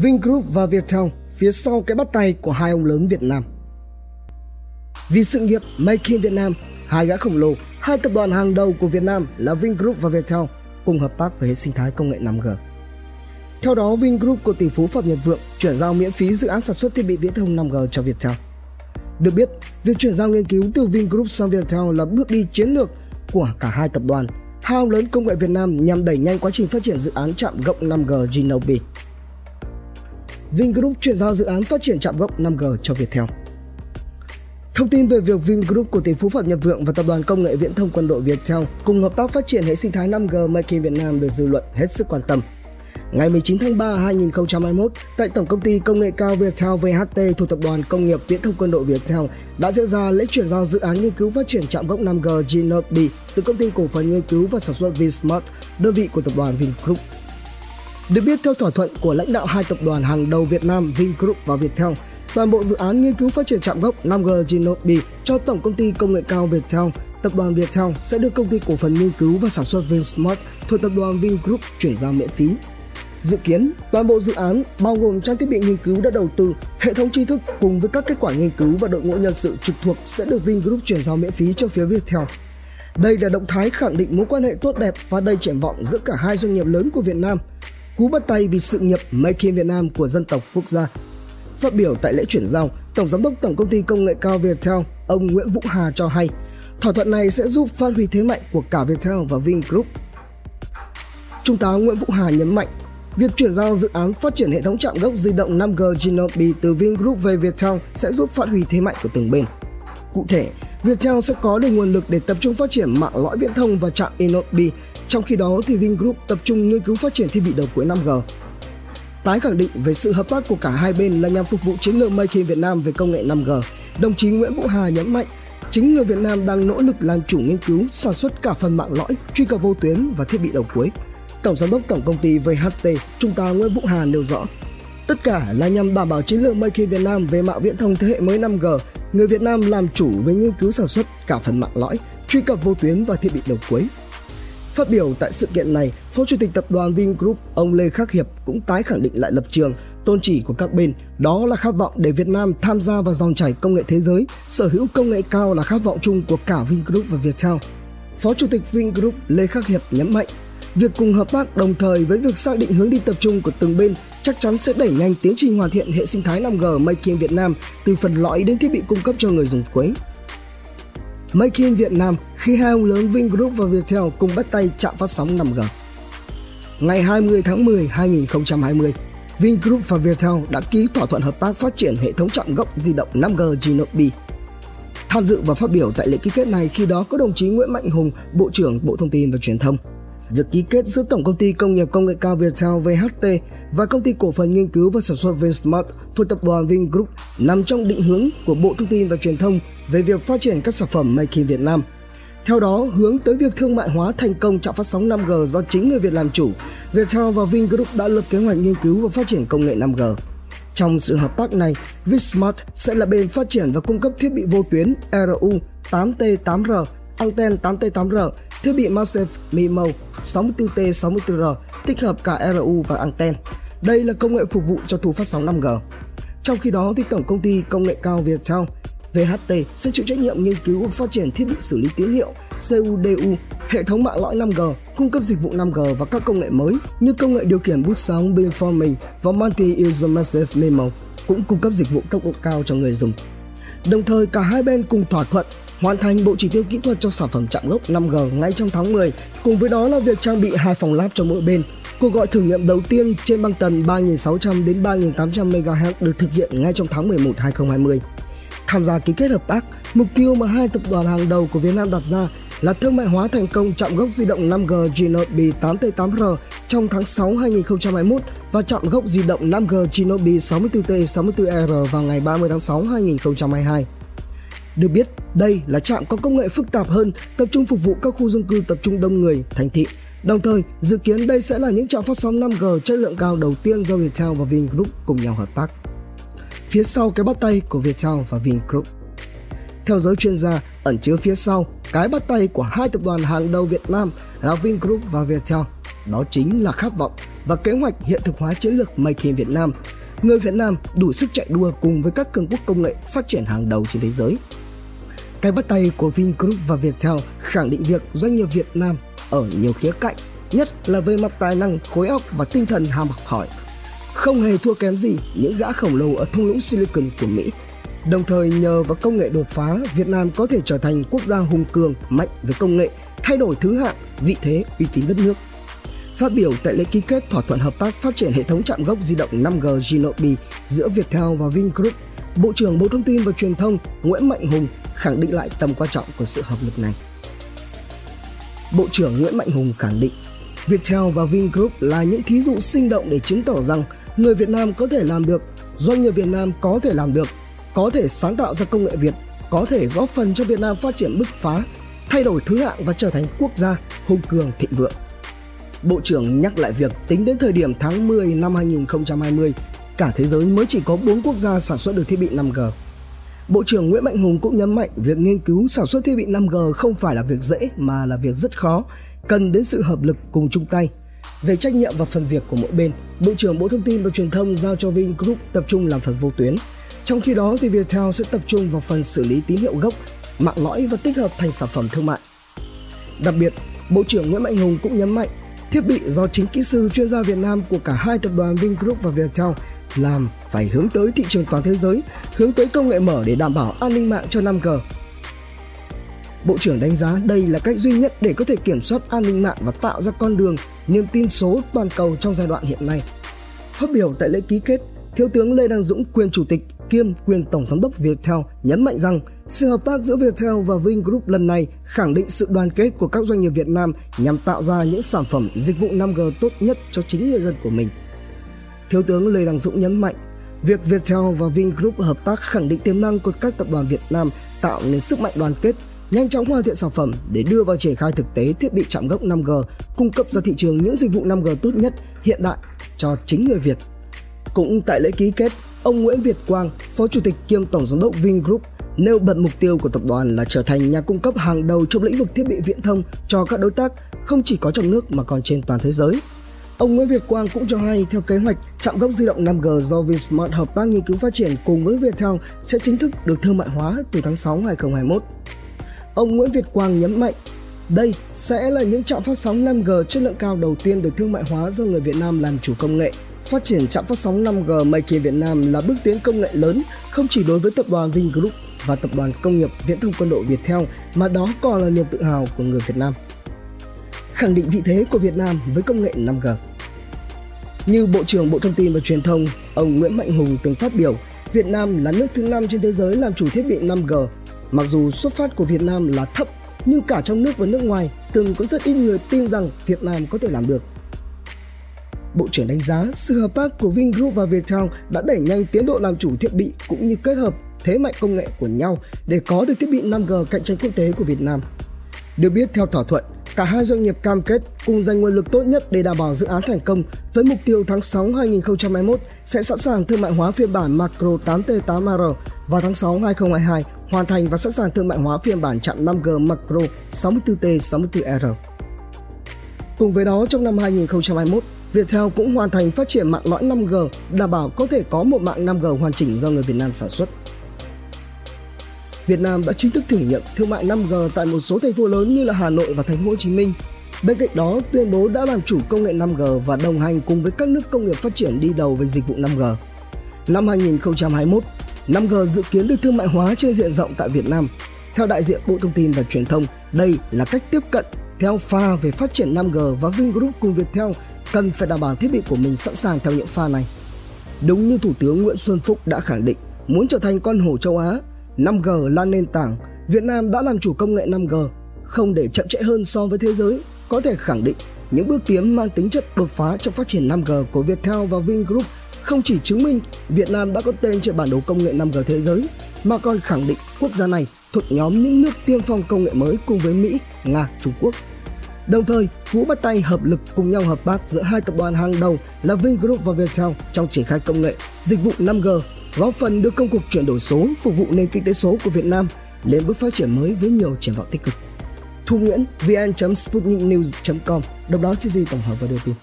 Vingroup và Viettel phía sau cái bắt tay của hai ông lớn Việt Nam. Vì sự nghiệp Make in Việt Nam, hai gã khổng lồ, hai tập đoàn hàng đầu của Việt Nam là Vingroup và Viettel cùng hợp tác về hệ sinh thái công nghệ 5G. Theo đó, Vingroup của tỷ phú Phạm Nhật Vượng chuyển giao miễn phí dự án sản xuất thiết bị viễn thông 5G cho Viettel. Được biết, việc chuyển giao nghiên cứu từ Vingroup sang Viettel là bước đi chiến lược của cả hai tập đoàn, hai ông lớn công nghệ Việt Nam nhằm đẩy nhanh quá trình phát triển dự án chạm gộng 5G Genobi. Vingroup chuyển giao dự án phát triển chạm gốc 5G cho Viettel. Thông tin về việc Vingroup của tỷ phú Phạm Nhật Vượng và tập đoàn công nghệ viễn thông quân đội Viettel cùng hợp tác phát triển hệ sinh thái 5G Make in Việt Nam được dư luận hết sức quan tâm. Ngày 19 tháng 3 2021, tại Tổng công ty Công nghệ cao Viettel VHT thuộc Tập đoàn Công nghiệp Viễn thông Quân đội Viettel đã diễn ra lễ chuyển giao dự án nghiên cứu phát triển trạm gốc 5G Genobi từ công ty cổ phần nghiên cứu và sản xuất Vinsmart, đơn vị của tập đoàn Vingroup. Được biết theo thỏa thuận của lãnh đạo hai tập đoàn hàng đầu Việt Nam Vingroup và Viettel, toàn bộ dự án nghiên cứu phát triển trạm gốc 5G Genobi cho Tổng công ty Công nghệ cao Viettel tập đoàn Viettel sẽ được công ty cổ phần nghiên cứu và sản xuất Vinsmart thuộc tập đoàn Vingroup chuyển giao miễn phí. Dự kiến, toàn bộ dự án bao gồm trang thiết bị nghiên cứu đã đầu tư, hệ thống tri thức cùng với các kết quả nghiên cứu và đội ngũ nhân sự trực thuộc sẽ được Vingroup chuyển giao miễn phí cho phía Viettel. Đây là động thái khẳng định mối quan hệ tốt đẹp và đầy triển vọng giữa cả hai doanh nghiệp lớn của Việt Nam. Cú bắt tay vì sự nghiệp Make in Việt Nam của dân tộc quốc gia. Phát biểu tại lễ chuyển giao, Tổng giám đốc Tổng công ty Công nghệ cao Viettel, ông Nguyễn Vũ Hà cho hay, thỏa thuận này sẽ giúp phát huy thế mạnh của cả Viettel và Vingroup. Trung tá Nguyễn Vũ Hà nhấn mạnh, Việc chuyển giao dự án phát triển hệ thống trạm gốc di động 5G Genobi từ Vingroup về Viettel sẽ giúp phát huy thế mạnh của từng bên. Cụ thể, Viettel sẽ có được nguồn lực để tập trung phát triển mạng lõi viễn thông và trạm Inobi, trong khi đó thì Vingroup tập trung nghiên cứu phát triển thiết bị đầu cuối 5G. Tái khẳng định về sự hợp tác của cả hai bên là nhằm phục vụ chiến lược Make in Việt Nam về công nghệ 5G. Đồng chí Nguyễn Vũ Hà nhấn mạnh, chính người Việt Nam đang nỗ lực làm chủ nghiên cứu, sản xuất cả phần mạng lõi, truy cập vô tuyến và thiết bị đầu cuối Tổng giám đốc tổng công ty VHT, Trung tá Nguyễn Vũ Hà nêu rõ, tất cả là nhằm đảm bảo chiến lược Make in Việt Nam về mạng viễn thông thế hệ mới 5G, người Việt Nam làm chủ với nghiên cứu sản xuất cả phần mạng lõi, truy cập vô tuyến và thiết bị đầu cuối. Phát biểu tại sự kiện này, Phó Chủ tịch Tập đoàn Vingroup ông Lê Khắc Hiệp cũng tái khẳng định lại lập trường, tôn chỉ của các bên, đó là khát vọng để Việt Nam tham gia vào dòng chảy công nghệ thế giới, sở hữu công nghệ cao là khát vọng chung của cả Vingroup và Viettel. Phó Chủ tịch Vingroup Lê Khắc Hiệp nhấn mạnh Việc cùng hợp tác đồng thời với việc xác định hướng đi tập trung của từng bên chắc chắn sẽ đẩy nhanh tiến trình hoàn thiện hệ sinh thái 5G Make in Việt Nam từ phần lõi đến thiết bị cung cấp cho người dùng cuối. Make in Việt Nam khi hai ông lớn Vingroup và Viettel cùng bắt tay chạm phát sóng 5G. Ngày 20 tháng 10 2020, Vingroup và Viettel đã ký thỏa thuận hợp tác phát triển hệ thống chạm gốc di động 5G Genobi. Tham dự và phát biểu tại lễ ký kết này khi đó có đồng chí Nguyễn Mạnh Hùng, Bộ trưởng Bộ Thông tin và Truyền thông. Việc ký kết giữa Tổng công ty Công nghiệp Công nghệ cao Viettel VHT và công ty cổ phần nghiên cứu và sản xuất Vinsmart thuộc tập đoàn Vingroup nằm trong định hướng của Bộ Thông tin và Truyền thông về việc phát triển các sản phẩm Make in Việt Nam. Theo đó, hướng tới việc thương mại hóa thành công trạm phát sóng 5G do chính người Việt làm chủ, Viettel và Vingroup đã lập kế hoạch nghiên cứu và phát triển công nghệ 5G. Trong sự hợp tác này, Vinsmart sẽ là bên phát triển và cung cấp thiết bị vô tuyến RU 8T8R, anten 8T8R Thiết bị Massive MIMO 64T64R tích hợp cả RU và anten. Đây là công nghệ phục vụ cho thu phát sóng 5G. Trong khi đó, thì Tổng công ty Công nghệ cao Viettel VHT sẽ chịu trách nhiệm nghiên cứu và phát triển thiết bị xử lý tín hiệu CUDU, hệ thống mạng lõi 5G, cung cấp dịch vụ 5G và các công nghệ mới như công nghệ điều khiển bút sóng beamforming và multi-user massive MIMO cũng cung cấp dịch vụ tốc độ cao cho người dùng. Đồng thời, cả hai bên cùng thỏa thuận hoàn thành bộ chỉ tiêu kỹ thuật cho sản phẩm chạm gốc 5G ngay trong tháng 10. Cùng với đó là việc trang bị hai phòng lab cho mỗi bên. Cuộc gọi thử nghiệm đầu tiên trên băng tần 3600 đến 3800 MHz được thực hiện ngay trong tháng 11 2020. Tham gia ký kết hợp tác, mục tiêu mà hai tập đoàn hàng đầu của Việt Nam đặt ra là thương mại hóa thành công chạm gốc di động 5G Genobi 8T8R trong tháng 6 2021 và chạm gốc di động 5G Genobi 64T64R vào ngày 30 tháng 6 2022. Được biết, đây là trạm có công nghệ phức tạp hơn, tập trung phục vụ các khu dân cư tập trung đông người, thành thị. Đồng thời, dự kiến đây sẽ là những trạm phát sóng 5G chất lượng cao đầu tiên do Viettel và Vingroup cùng nhau hợp tác. Phía sau cái bắt tay của Viettel và Vingroup. Theo giới chuyên gia, ẩn chứa phía sau cái bắt tay của hai tập đoàn hàng đầu Việt Nam là Vingroup và Viettel. đó chính là khát vọng và kế hoạch hiện thực hóa chiến lược Make in Việt Nam. Người Việt Nam đủ sức chạy đua cùng với các cường quốc công nghệ phát triển hàng đầu trên thế giới. Cái bắt tay của Vingroup và Viettel khẳng định việc doanh nghiệp Việt Nam ở nhiều khía cạnh, nhất là về mặt tài năng, khối óc và tinh thần ham học hỏi. Không hề thua kém gì những gã khổng lồ ở thung lũng Silicon của Mỹ. Đồng thời nhờ vào công nghệ đột phá, Việt Nam có thể trở thành quốc gia hùng cường, mạnh về công nghệ, thay đổi thứ hạng, vị thế, uy tín đất nước. Phát biểu tại lễ ký kết thỏa thuận hợp tác phát triển hệ thống trạm gốc di động 5G Ginobili giữa Viettel và Vingroup, Bộ trưởng Bộ Thông tin và Truyền thông Nguyễn Mạnh Hùng khẳng định lại tầm quan trọng của sự hợp lực này. Bộ trưởng Nguyễn Mạnh Hùng khẳng định Viettel và Vingroup là những thí dụ sinh động để chứng tỏ rằng người Việt Nam có thể làm được, doanh nghiệp Việt Nam có thể làm được, có thể sáng tạo ra công nghệ Việt, có thể góp phần cho Việt Nam phát triển bứt phá, thay đổi thứ hạng và trở thành quốc gia hùng cường thịnh vượng. Bộ trưởng nhắc lại việc tính đến thời điểm tháng 10 năm 2020, cả thế giới mới chỉ có 4 quốc gia sản xuất được thiết bị 5G. Bộ trưởng Nguyễn Mạnh Hùng cũng nhấn mạnh việc nghiên cứu sản xuất thiết bị 5G không phải là việc dễ mà là việc rất khó, cần đến sự hợp lực cùng chung tay. Về trách nhiệm và phần việc của mỗi bên, Bộ trưởng Bộ Thông tin và Truyền thông giao cho Vingroup tập trung làm phần vô tuyến. Trong khi đó thì Viettel sẽ tập trung vào phần xử lý tín hiệu gốc, mạng lõi và tích hợp thành sản phẩm thương mại. Đặc biệt, Bộ trưởng Nguyễn Mạnh Hùng cũng nhấn mạnh thiết bị do chính kỹ sư chuyên gia Việt Nam của cả hai tập đoàn Vingroup và Viettel làm phải hướng tới thị trường toàn thế giới, hướng tới công nghệ mở để đảm bảo an ninh mạng cho 5G. Bộ trưởng đánh giá đây là cách duy nhất để có thể kiểm soát an ninh mạng và tạo ra con đường niềm tin số toàn cầu trong giai đoạn hiện nay. Phát biểu tại lễ ký kết, Thiếu tướng Lê Đăng Dũng, quyền chủ tịch kiêm quyền tổng giám đốc Viettel nhấn mạnh rằng sự hợp tác giữa Viettel và Vingroup lần này khẳng định sự đoàn kết của các doanh nghiệp Việt Nam nhằm tạo ra những sản phẩm dịch vụ 5G tốt nhất cho chính người dân của mình. Thiếu tướng Lê Đăng Dũng nhấn mạnh, việc Viettel và Vingroup hợp tác khẳng định tiềm năng của các tập đoàn Việt Nam tạo nên sức mạnh đoàn kết, nhanh chóng hoàn thiện sản phẩm để đưa vào triển khai thực tế thiết bị chạm gốc 5G, cung cấp ra thị trường những dịch vụ 5G tốt nhất, hiện đại cho chính người Việt. Cũng tại lễ ký kết, ông Nguyễn Việt Quang, Phó Chủ tịch kiêm Tổng Giám đốc Vingroup nêu bật mục tiêu của tập đoàn là trở thành nhà cung cấp hàng đầu trong lĩnh vực thiết bị viễn thông cho các đối tác không chỉ có trong nước mà còn trên toàn thế giới. Ông Nguyễn Việt Quang cũng cho hay theo kế hoạch, trạm gốc di động 5G do Vinsmart hợp tác nghiên cứu phát triển cùng với Viettel sẽ chính thức được thương mại hóa từ tháng 6 2021. Ông Nguyễn Việt Quang nhấn mạnh, đây sẽ là những trạm phát sóng 5G chất lượng cao đầu tiên được thương mại hóa do người Việt Nam làm chủ công nghệ. Phát triển trạm phát sóng 5G Make in Việt Nam là bước tiến công nghệ lớn không chỉ đối với tập đoàn Vingroup và tập đoàn công nghiệp viễn thông quân đội Viettel mà đó còn là niềm tự hào của người Việt Nam khẳng định vị thế của Việt Nam với công nghệ 5G. Như Bộ trưởng Bộ Thông tin và Truyền thông, ông Nguyễn Mạnh Hùng từng phát biểu, Việt Nam là nước thứ năm trên thế giới làm chủ thiết bị 5G. Mặc dù xuất phát của Việt Nam là thấp, nhưng cả trong nước và nước ngoài từng có rất ít người tin rằng Việt Nam có thể làm được. Bộ trưởng đánh giá sự hợp tác của Vingroup và Viettel đã đẩy nhanh tiến độ làm chủ thiết bị cũng như kết hợp thế mạnh công nghệ của nhau để có được thiết bị 5G cạnh tranh quốc tế của Việt Nam. Được biết theo thỏa thuận, Cả hai doanh nghiệp cam kết cùng dành nguồn lực tốt nhất để đảm bảo dự án thành công với mục tiêu tháng 6 2021 sẽ sẵn sàng thương mại hóa phiên bản Macro 8T8R và tháng 6 2022 hoàn thành và sẵn sàng thương mại hóa phiên bản chạm 5G Macro 64T64R. Cùng với đó, trong năm 2021, Viettel cũng hoàn thành phát triển mạng lõi 5G đảm bảo có thể có một mạng 5G hoàn chỉnh do người Việt Nam sản xuất. Việt Nam đã chính thức thử nghiệm thương mại 5G tại một số thành phố lớn như là Hà Nội và Thành phố Hồ Chí Minh. Bên cạnh đó, tuyên bố đã làm chủ công nghệ 5G và đồng hành cùng với các nước công nghiệp phát triển đi đầu về dịch vụ 5G. Năm 2021, 5G dự kiến được thương mại hóa trên diện rộng tại Việt Nam. Theo đại diện Bộ Thông tin và Truyền thông, đây là cách tiếp cận theo pha về phát triển 5G và Vingroup cùng Viettel cần phải đảm bảo thiết bị của mình sẵn sàng theo những pha này. Đúng như Thủ tướng Nguyễn Xuân Phúc đã khẳng định, muốn trở thành con hổ châu Á, 5G là nền tảng, Việt Nam đã làm chủ công nghệ 5G, không để chậm trễ hơn so với thế giới, có thể khẳng định những bước tiến mang tính chất đột phá trong phát triển 5G của Viettel và Vingroup không chỉ chứng minh Việt Nam đã có tên trên bản đồ công nghệ 5G thế giới, mà còn khẳng định quốc gia này thuộc nhóm những nước tiên phong công nghệ mới cùng với Mỹ, Nga, Trung Quốc. Đồng thời, Vũ bắt tay hợp lực cùng nhau hợp tác giữa hai tập đoàn hàng đầu là Vingroup và Viettel trong triển khai công nghệ, dịch vụ 5G góp phần đưa công cuộc chuyển đổi số phục vụ nền kinh tế số của Việt Nam lên bước phát triển mới với nhiều triển vọng tích cực. Thu Nguyễn, vn.sputniknews.com, độc đáo TV tổng hợp và đưa tin.